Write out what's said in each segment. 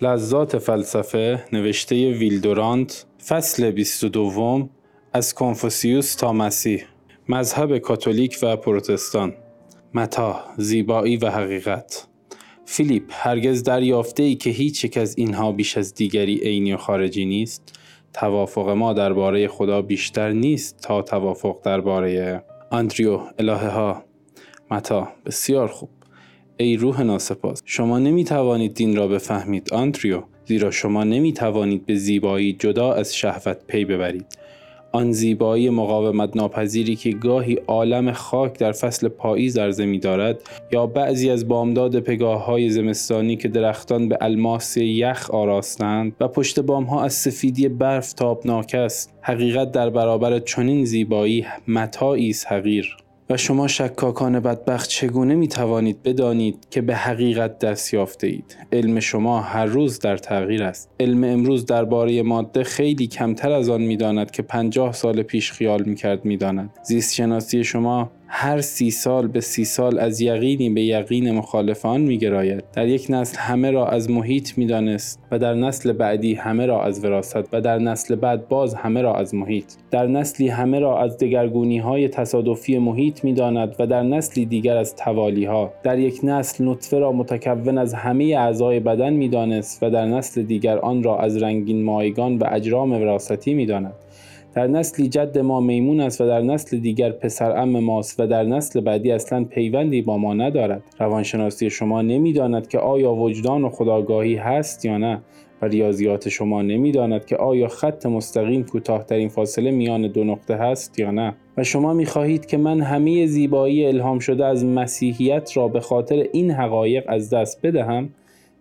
لذات فلسفه نوشته ویلدورانت فصل 22 از کنفوسیوس تا مسیح مذهب کاتولیک و پروتستان. متا زیبایی و حقیقت. فیلیپ هرگز دریافته ای که هیچ یک از اینها بیش از دیگری عینی و خارجی نیست. توافق ما درباره خدا بیشتر نیست تا توافق درباره آندریو الهه ها متا بسیار خوب. ای روح ناسپاس شما نمی توانید دین را بفهمید آندریو زیرا شما نمی توانید به زیبایی جدا از شهوت پی ببرید. آن زیبایی مقاومت ناپذیری که گاهی عالم خاک در فصل پاییز عرضه می دارد یا بعضی از بامداد پگاه های زمستانی که درختان به الماس یخ آراستند و پشت بام ها از سفیدی برف تابناک است حقیقت در برابر چنین زیبایی متاعی است حقیر. و شما شکاکان بدبخت چگونه می توانید بدانید که به حقیقت دست یافته اید علم شما هر روز در تغییر است. علم امروز درباره ماده خیلی کمتر از آن می داند که پنجاه سال پیش خیال می کرد می داند زیست شناسی شما هر سی سال به سی سال از یقینی به یقین مخالفان می گراید. در یک نسل همه را از محیط می دانست و در نسل بعدی همه را از وراست و در نسل بعد باز همه را از محیط. در نسلی همه را از دگرگونی های تصادفی محیط می داند و در نسلی دیگر از توالی ها در یک نسل نطفه را متکون از همه اعضای بدن می دانست و در نسل دیگر آن را از رنگین مایگان و اجرام وراثتی می داند در نسلی جد ما میمون است و در نسل دیگر پسر ام ماست و در نسل بعدی اصلا پیوندی با ما ندارد. روانشناسی شما نمی‌داند که آیا وجدان و خداگاهی هست یا نه و ریاضیات شما نمی‌داند که آیا خط مستقیم کوتاهترین فاصله میان دو نقطه هست یا نه. و شما می‌خواهید که من همه زیبایی الهام شده از مسیحیت را به خاطر این حقایق از دست بدهم؟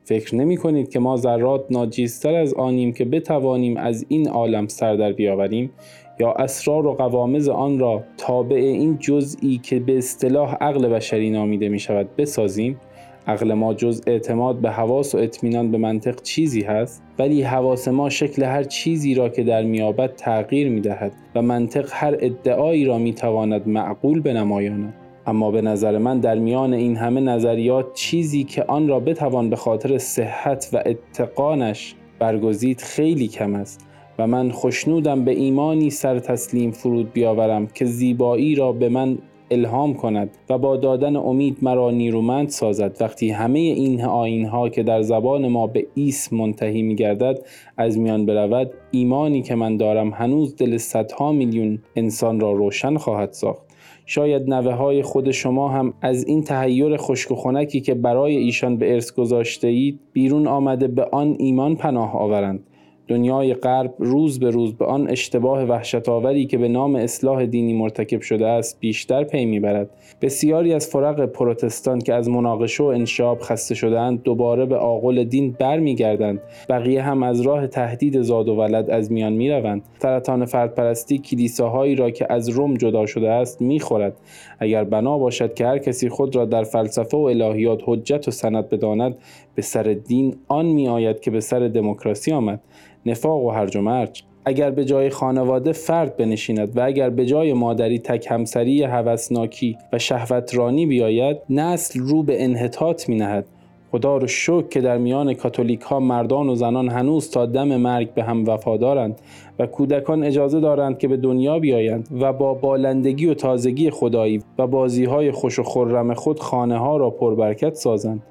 فکر نمی کنید که ما ذرات ناجیزتر از آنیم که بتوانیم از این عالم سر در بیاوریم؟ یا اسرار و قوامز آن را تابع این جزئی که به اصطلاح عقل بشری نامیده می شود بسازیم؟ عقل ما جز اعتماد به حواس و اطمینان به منطق چیزی هست ولی حواس ما شکل هر چیزی را که در میابد تغییر می دهد و منطق هر ادعایی را می تواند معقول بنمایاند اما به نظر من در میان این همه نظریات چیزی که آن را بتوان به خاطر صحت و اتقانش برگزید خیلی کم است و من خوشنودم به ایمانی سر تسلیم فرود بیاورم که زیبایی را به من الهام کند و با دادن امید مرا نیرومند سازد. وقتی همه این آیین ها که در زبان ما به ایسم منتهی می گردد از میان برود ایمانی که من دارم هنوز دل صدها میلیون انسان را روشن خواهد ساخت. شاید نوه های خود شما هم از این تهیور خشک و خنکی که برای ایشان به ارث گذاشته اید بیرون آمده به آن ایمان پناه آورند. دنیای غرب روز به روز به آن اشتباه وحشت‌آوری که به نام اصلاح دینی مرتکب شده است بیشتر پی می‌برد. بسیاری از فرق پروتستان که از مناقشه و انشاب خسته شدهاند دوباره به آقل دین برمیگردند. بقیه هم از راه تهدید زاد و ولد از میان می‌روند. سرطان فردپرستی کلیساهایی را که از روم جدا شده است می‌خورد. اگر بنا باشد که هر کسی خود را در فلسفه و الهیات حجت و سند بداند به سر دین آن میآید که به سر دموکراسی آمد. نفاق و هرج و مرج. اگر به جای خانواده فرد بنشیند و اگر به جای مادری تک همسری هوسناکی و شهوترانی بیاید نسل رو به انحطاط می نهد خدا رو شکر که در میان کاتولیک ها مردان و زنان هنوز تا دم مرگ به هم وفادارند و کودکان اجازه دارند که به دنیا بیایند و با بالندگی و تازگی خدایی و بازی های خوش و خرم خود خانه ها را پربرکت سازند.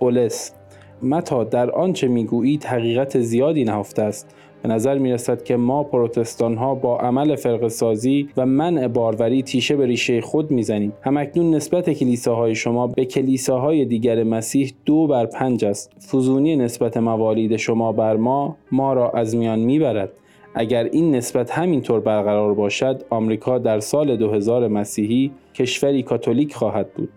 بولس متا در آنچه می‌گویید حقیقت زیادی نهفته است به نظر می رسد که ما پروتستان ها با عمل فرق سازی و منع باروری تیشه به ریشه خود می‌زنیم. همکنون نسبت کلیساهای شما به کلیساهای دیگر مسیح دو بر پنج است. فزونی نسبت موالید شما بر ما ما را از میان می‌برد. اگر این نسبت همینطور برقرار باشد آمریکا در سال 2000 مسیحی کشوری کاتولیک خواهد بود.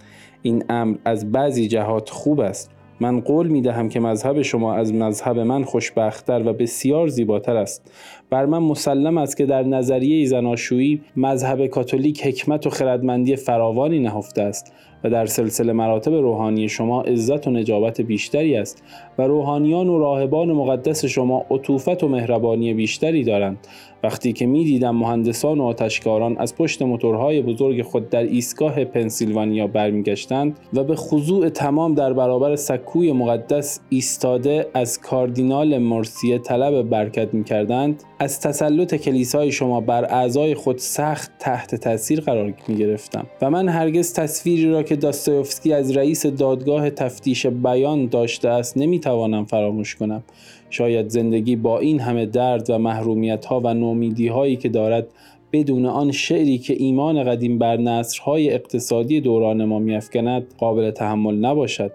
این امر از بعضی جهات خوب است. من قول می دهم که مذهب شما از مذهب من خوشبختتر و بسیار زیباتر است. بر من مسلم است که در نظریه زناشویی مذهب کاتولیک حکمت و خردمندی فراوانی نهفته است. و در سلسله مراتب روحانی شما عزت و نجابت بیشتری است و روحانیان و راهبان مقدس شما عطوفت و مهربانی بیشتری دارند. وقتی که می دیدم مهندسان و آتشکاران از پشت موتورهای بزرگ خود در ایستگاه پنسیلوانیا برمیگشتند و به خضوع تمام در برابر سکوی مقدس ایستاده از کاردینال مرسیه طلب برکت می کردند از تسلط کلیسای شما بر اعضای خود سخت تحت تاثیر قرار می گرفتم و من هرگز تصویری را که داستایوفسکی از رئیس دادگاه تفتیش بیان داشته است نمی توانم فراموش کنم. شاید زندگی با این همه درد و محرومیت ها و نومیدی هایی که دارد بدون آن شعری که ایمان قدیم بر نصرهای اقتصادی دوران ما میافکند قابل تحمل نباشد.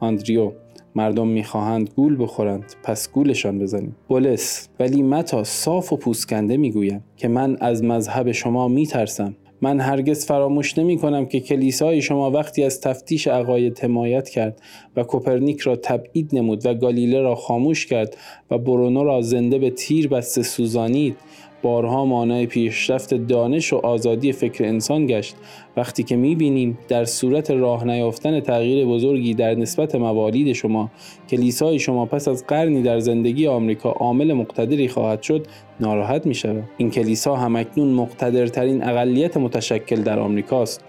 آندریو مردم می‌خواهند گول بخورند پس گولشان بزنیم. بولس ولی متا صاف و پوسکنده می‌گویم که من از مذهب شما میترسم. من هرگز فراموش نمی کنم که کلیسای شما وقتی از تفتیش عقاید حمایت کرد و کوپرنیک را تبعید نمود و گالیله را خاموش کرد و برونو را زنده به تیر بسته سوزانید بارها مانع پیشرفت دانش و آزادی فکر انسان گشت. وقتی که می‌بینیم در صورت راه نیافتن تغییر بزرگی در نسبت موالید شما کلیسای شما پس از قرنی در زندگی آمریکا عامل مقتدری خواهد شد ناراحت می شود این کلیسا همکنون مقتدرترین اقلیت متشکل در آمریکاست.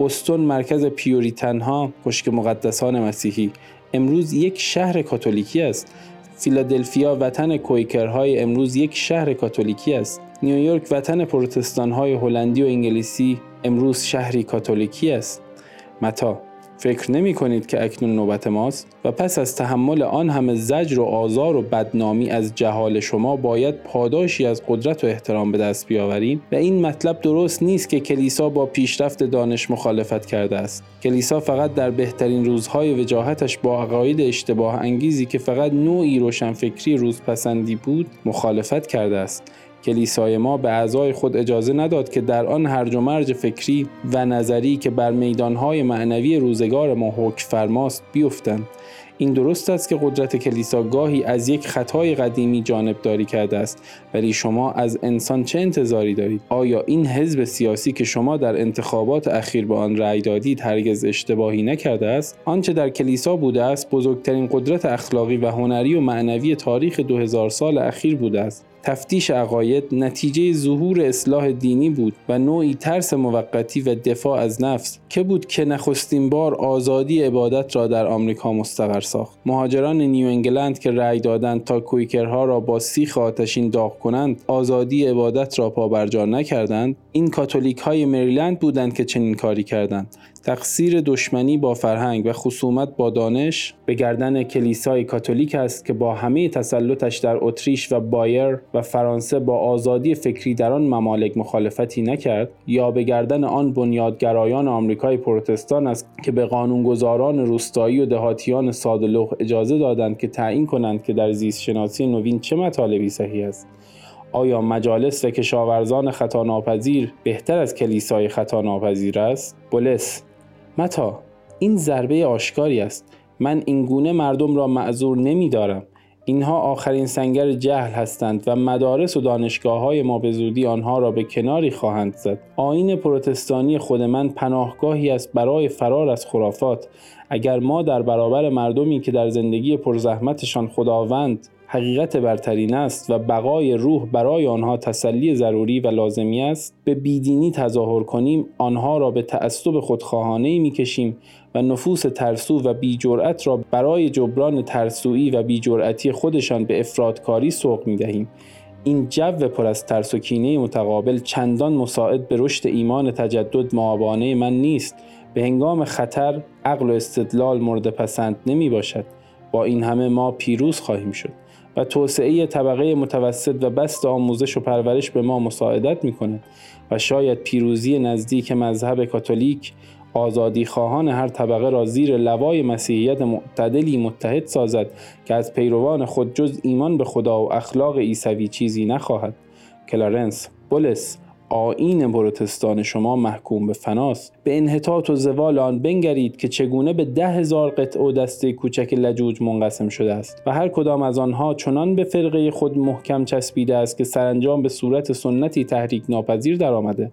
بستون مرکز پیوریتنها خشک مقدسان مسیحی امروز یک شهر کاتولیکی است. فیلادلفیا وطن کویکرهای امروز یک شهر کاتولیکی است. نیویورک وطن پروتستانهای هلندی و انگلیسی امروز شهری کاتولیکی است. متا فکر نمی کنید که اکنون نوبت ماست؟ و پس از تحمل آن همه زجر و آزار و بدنامی از جهال شما باید پاداشی از قدرت و احترام به دست بیاوریم؟ و این مطلب درست نیست که کلیسا با پیشرفت دانش مخالفت کرده است. کلیسا فقط در بهترین روزهای وجاهتش با عقاید اشتباه انگیزی که فقط نوعی روشنفکری روزپسندی بود مخالفت کرده است. کلیسای ما به اعضای خود اجازه نداد که در آن هرج و مرج فکری و نظری که بر میدانهای معنوی روزگار ما حکم فرماست بیفتند. این درست است که قدرت کلیسا گاهی از یک خطای قدیمی جانبداری کرده است ولی شما از انسان چه انتظاری دارید؟ آیا این حزب سیاسی که شما در انتخابات اخیر به آن رأی دادید هرگز اشتباهی نکرده است؟ آنچه در کلیسا بوده است بزرگترین قدرت اخلاقی و هنری و معنوی تاریخ 2000 سال اخیر بوده است. تفتیش عقاید نتیجه ظهور اصلاح دینی بود و نوعی ترس موقتی و دفاع از نفس که بود که نخستین بار آزادی عبادت را در آمریکا مستقر ساخت. مهاجران نیو انگلند که رأی دادند تا کویکرها را با سیخ آتشین داغ کنند آزادی عبادت را پابرجا نکردند. این کاتولیک های مریلند بودند که چنین کاری کردند. تقصیر دشمنی با فرهنگ و خصومت با دانش به گردن کلیسای کاتولیک است که با همه تسلطش در اتریش و بایر و فرانسه با آزادی فکری در آن ممالک مخالفتی نکرد یا به گردن آن بنیادگرایان آمریکای پروتستان است که به قانونگذاران روستایی و دهاتیان سادلوخ اجازه دادند که تعیین کنند که در زیست شناسی نوین چه مطالبی صحیح است. آیا مجالس و کشاورزان خطا ناپذیر بهتر از کلیسای خطا ناپذیر است بولس متا این ضربه آشکاری است من این گونه مردم را معذور نمی دارم اینها آخرین سنگر جهل هستند و مدارس و دانشگاه های ما به زودی آنها را به کناری خواهند زد. آین پروتستانی خود من پناهگاهی است برای فرار از خرافات. اگر ما در برابر مردمی که در زندگی پرزحمتشان خداوند حقیقت برترین است و بقای روح برای آنها تسلی ضروری و لازمی است به بیدینی تظاهر کنیم آنها را به تعصب خودخواهانه می‌کشیم و نفوس ترسو و بیجرأت را برای جبران ترسویی و بیجرأتی خودشان به افرادکاری سوق می دهیم. این جو پر از ترس و کینه متقابل چندان مساعد به رشد ایمان تجدد معابانه من نیست. به هنگام خطر عقل و استدلال مورد پسند نمی باشد با این همه ما پیروز خواهیم شد. و توسعه طبقه متوسط و بست آموزش و پرورش به ما مساعدت می کند و شاید پیروزی نزدیک مذهب کاتولیک آزادی خواهان هر طبقه را زیر لوای مسیحیت معتدلی متحد سازد که از پیروان خود جز ایمان به خدا و اخلاق عیسوی چیزی نخواهد. کلارنس بولس. آین پروتستان شما محکوم به فناست به انحطاط و زوال آن بنگرید که چگونه به ده هزار قطع و دسته کوچک لجوج منقسم شده است و هر کدام از آنها چنان به فرقه خود محکم چسبیده است که سرانجام به صورت سنتی تحریک ناپذیر درآمده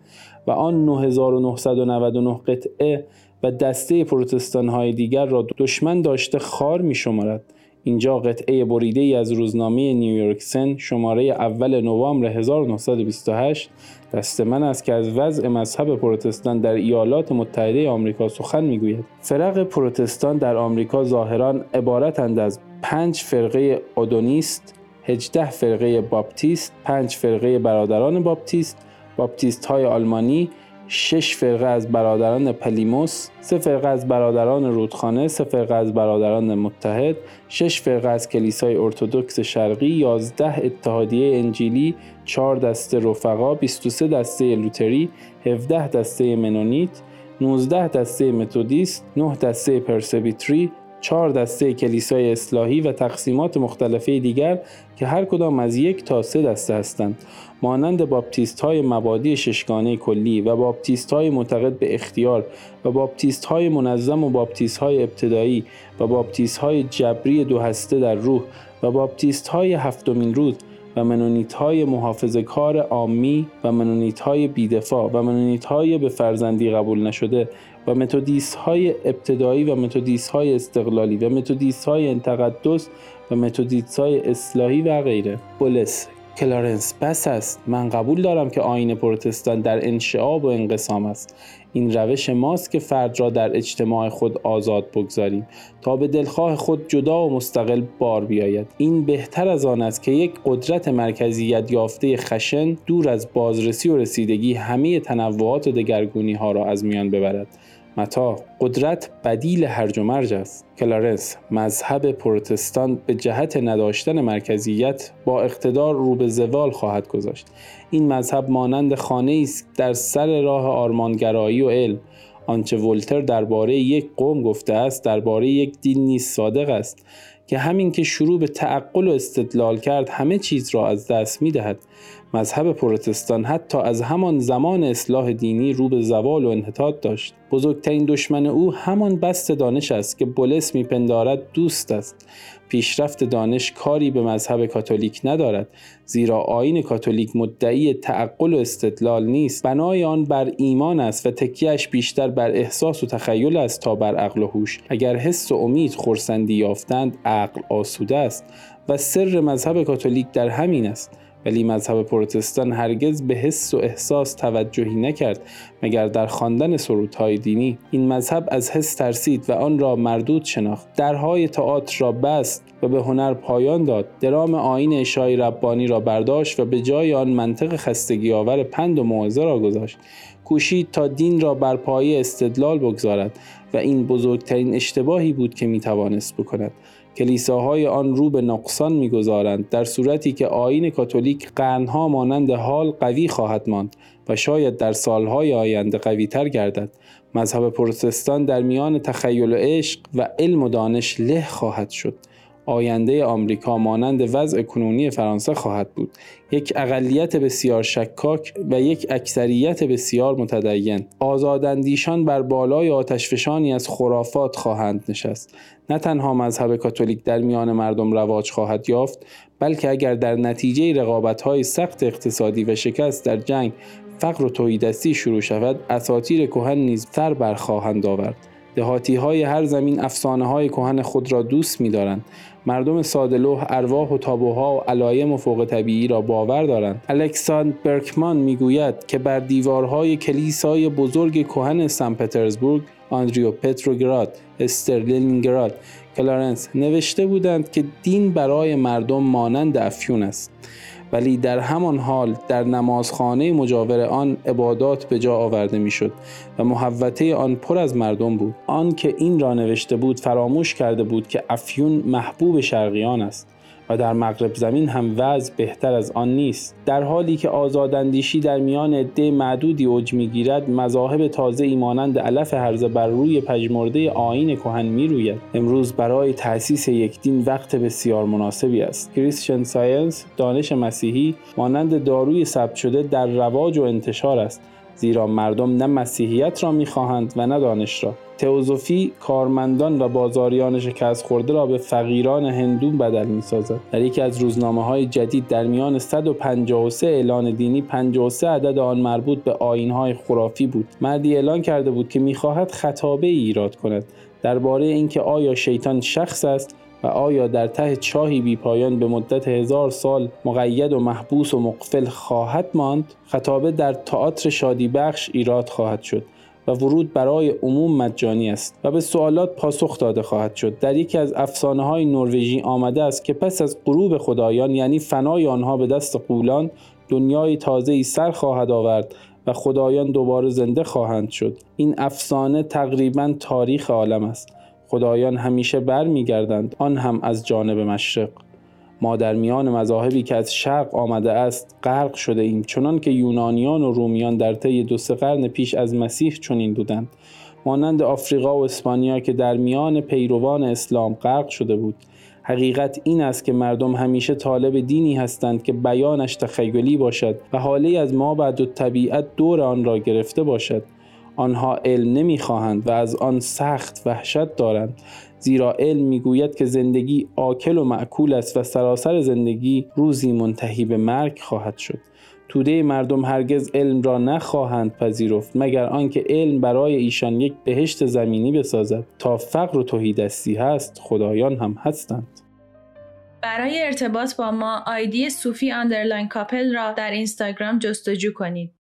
و آن 9999 قطعه و دسته پروتستان های دیگر را دشمن داشته خوار می شمارد. اینجا قطعه بریده ای از روزنامه نیویورک سن شماره اول نوامبر 1928 دست من است که از وضع مذهب پروتستان در ایالات متحده آمریکا سخن می‌گوید. فرق پروتستان در آمریکا ظاهرا عبارتند از پنج فرقه ادونتیست 18 فرقه باپتیست 5 فرقه برادران باپتیست باپتیست های آلمانی شش فرقه از برادران پلیموس، سه فرقه از برادران رودخانه، سه فرقه از برادران متحد، شش فرقه از کلیسای ارتودکس شرقی، 11 اتحادیه انجیلی، 4 دسته رفقا، 23 دسته لوتری، 17 دسته منونیت، 19 دسته متودیست، 9 دسته پرسبیتری، چهار دسته کلیسای اصلاحی و تقسیمات مختلفه دیگر که هر کدام از یک تا سه دسته هستند. مانند باپتیست های مبادی ششگانه کلی و باپتیست های معتقد به اختیار و باپتیست های منظم و باپتیست های ابتدایی و باپتیست های جبری دو هسته در روح و باپتیست های هفتمین روز و منونیت های محافظ کار آمیش و منونیت های بیدفاع و منونیت های به فرزندی قبول نشده و متودیست های ابتدایی و متودیست های استقلالی و متودیست های انتقدس و متودیست های اصلاحی و غیره. بولس کلارنس بس است. من قبول دارم که آیین پروتستان در انشعاب و انقسام است. این روش ماست که فرد را در اجتماع خود آزاد بگذاریم تا به دلخواه خود جدا و مستقل بار بیاید. این بهتر از آن است که یک قدرت مرکزیت یافته خشن دور از بازرسی و رسیدگی همه تنوعات و دگرگونی ها را از میان ببرد. منتها قدرت بدیل هرج و مرج است. کلارنس مذهب پروتستان به جهت نداشتن مرکزیت با اقتدار رو به زوال خواهد گذاشت. این مذهب مانند خانه است در سر راه آرمانگرایی و علم. آنچه ولتر درباره یک قوم گفته است درباره یک دین نیز صادق است. که همین که شروع به تعقل و استدلال کرد همه چیز را از دست می دهد. مذهب پروتستان حتی از همان زمان اصلاح دینی رو به زوال و انحطاط داشت. بزرگترین دشمن او همان بست دانش است که بولس میپندارد دوست است. پیشرفت دانش کاری به مذهب کاتولیک ندارد زیرا آین کاتولیک مدعی تعقل و استدلال نیست. بنای آن بر ایمان است و تکیهش بیشتر بر احساس و تخیل است تا بر عقل و هوش. اگر حس و امید خورسندی یافتند عقل آسوده است و سر مذهب کاتولیک در همین است. ولی مذهب پروتستان هرگز به حس و احساس توجهی نکرد مگر در خواندن سرودهای دینی. این مذهب از حس ترسید و آن را مردود شناخت. درهای تئاتر را بست و به هنر پایان داد. درام آین اشای ربانی را برداشت و به جای آن منطق خستگی آور پند و موعظه را گذاشت. کوشید تا دین را بر پایه استدلال بگذارد و این بزرگترین اشتباهی بود که می‌توانست بکند. کلیساهای آن رو به نقصان می‌گذارند در صورتی که آین کاتولیک قرنها مانند حال قوی خواهد ماند و شاید در سالهای آینده قویتر گردد. مذهب پروتستان در میان تخیل و عشق و علم و دانش له خواهد شد. آینده آمریکا مانند وضع کنونی فرانسه خواهد بود. یک اقلیت بسیار شکاک و یک اکثریت بسیار متدین. آزاداندیشان بر بالای آتشفشانی از خرافات خواهند نشست. نه تنها مذهب کاتولیک در میان مردم رواج خواهد یافت بلکه اگر در نتیجه رقابت‌های سخت اقتصادی و شکست در جنگ فقر و توحیدستی شروع شود اساطیر کهن نیز سر برخواهند آورد. دهاتی های هر زمین افسانه های کهن خود را دوست می دارند. مردم ساده‌لوح ارواح و تابوها و علایم فوق طبیعی را باور دارند. الکساندر برکمان می‌گوید که بر دیوارهای کلیسای بزرگ کهن سن پترزبورگ آندریو پتروگراد، لنینگراد، کلارنس نوشته بودند که دین برای مردم مانند افیون است. ولی در همان حال در نمازخانه مجاور آن عبادات به جا آورده می‌شد و محوطه آن پر از مردم بود. آن که این را نوشته بود فراموش کرده بود که افیون محبوب شرقیان است. و در مغرب زمین هم وضع بهتر از آن نیست. در حالی که آزاداندیشی در میان عده معدودی اوج می‌گیرد مذاهب تازه ای مانند علف هرزه بر روی پژمرده آیین کهن می‌روید. امروز برای تأسیس یک دین وقت بسیار مناسبی است. کریستین ساینس دانش مسیحی مانند داروی ثبت شده در رواج و انتشار است. زیرا مردم نه مسیحیت را می‌خواهند و نه دانش را تئوزوفی کارمندان و بازاریان شکست خورده را به فقیران هندو بدل می سازد. در یکی از روزنامه های جدید در میان 153 اعلان دینی 53 عدد آن مربوط به آیین های خرافی بود. مردی اعلان کرده بود که می‌خواهد خطابه ای ایراد کند درباره اینکه آیا شیطان شخص است و آیا در ته چاهی بی پایان به مدت هزار سال مقید و محبوس و مقفل خواهد ماند؟ خطابه در تئاتر شادی بخش ایراد خواهد شد و ورود برای عموم مجانی است و به سوالات پاسخ داده خواهد شد. در یکی از افسانه های نروژی آمده است که پس از غروب خدایان یعنی فنای آنها به دست قولان دنیای تازه ای سر خواهد آورد و خدایان دوباره زنده خواهند شد. این افسانه تقریبا تاریخ عالم است. خدایان همیشه برمیگردند آن هم از جانب مشرق. ما در میان مذاهبی که از شرق آمده است غرق شده ایم چنان که یونانیان و رومیان در طی دو سه قرن پیش از مسیح چنین بودند. مانند آفریقا و اسپانیا که در میان پیروان اسلام غرق شده بود. حقیقت این است که مردم همیشه طالب دینی هستند که بیانش تخیلی باشد و حالی از ما بعد و طبیعت دور آن را گرفته باشد. آنها علم نمی‌خواهند و از آن سخت وحشت دارند. زیرا علم می‌گوید که زندگی آکل و مأکول است و سراسر زندگی روزی منتهی به مرگ خواهد شد. توده مردم هرگز علم را نخواهند پذیرفت مگر آنکه علم برای ایشان یک بهشت زمینی بسازد. تا فقر و تهیدستی هست خدایان هم هستند. برای ارتباط با ما آیدی صوفی underline couple را در اینستاگرام جستجو کنید.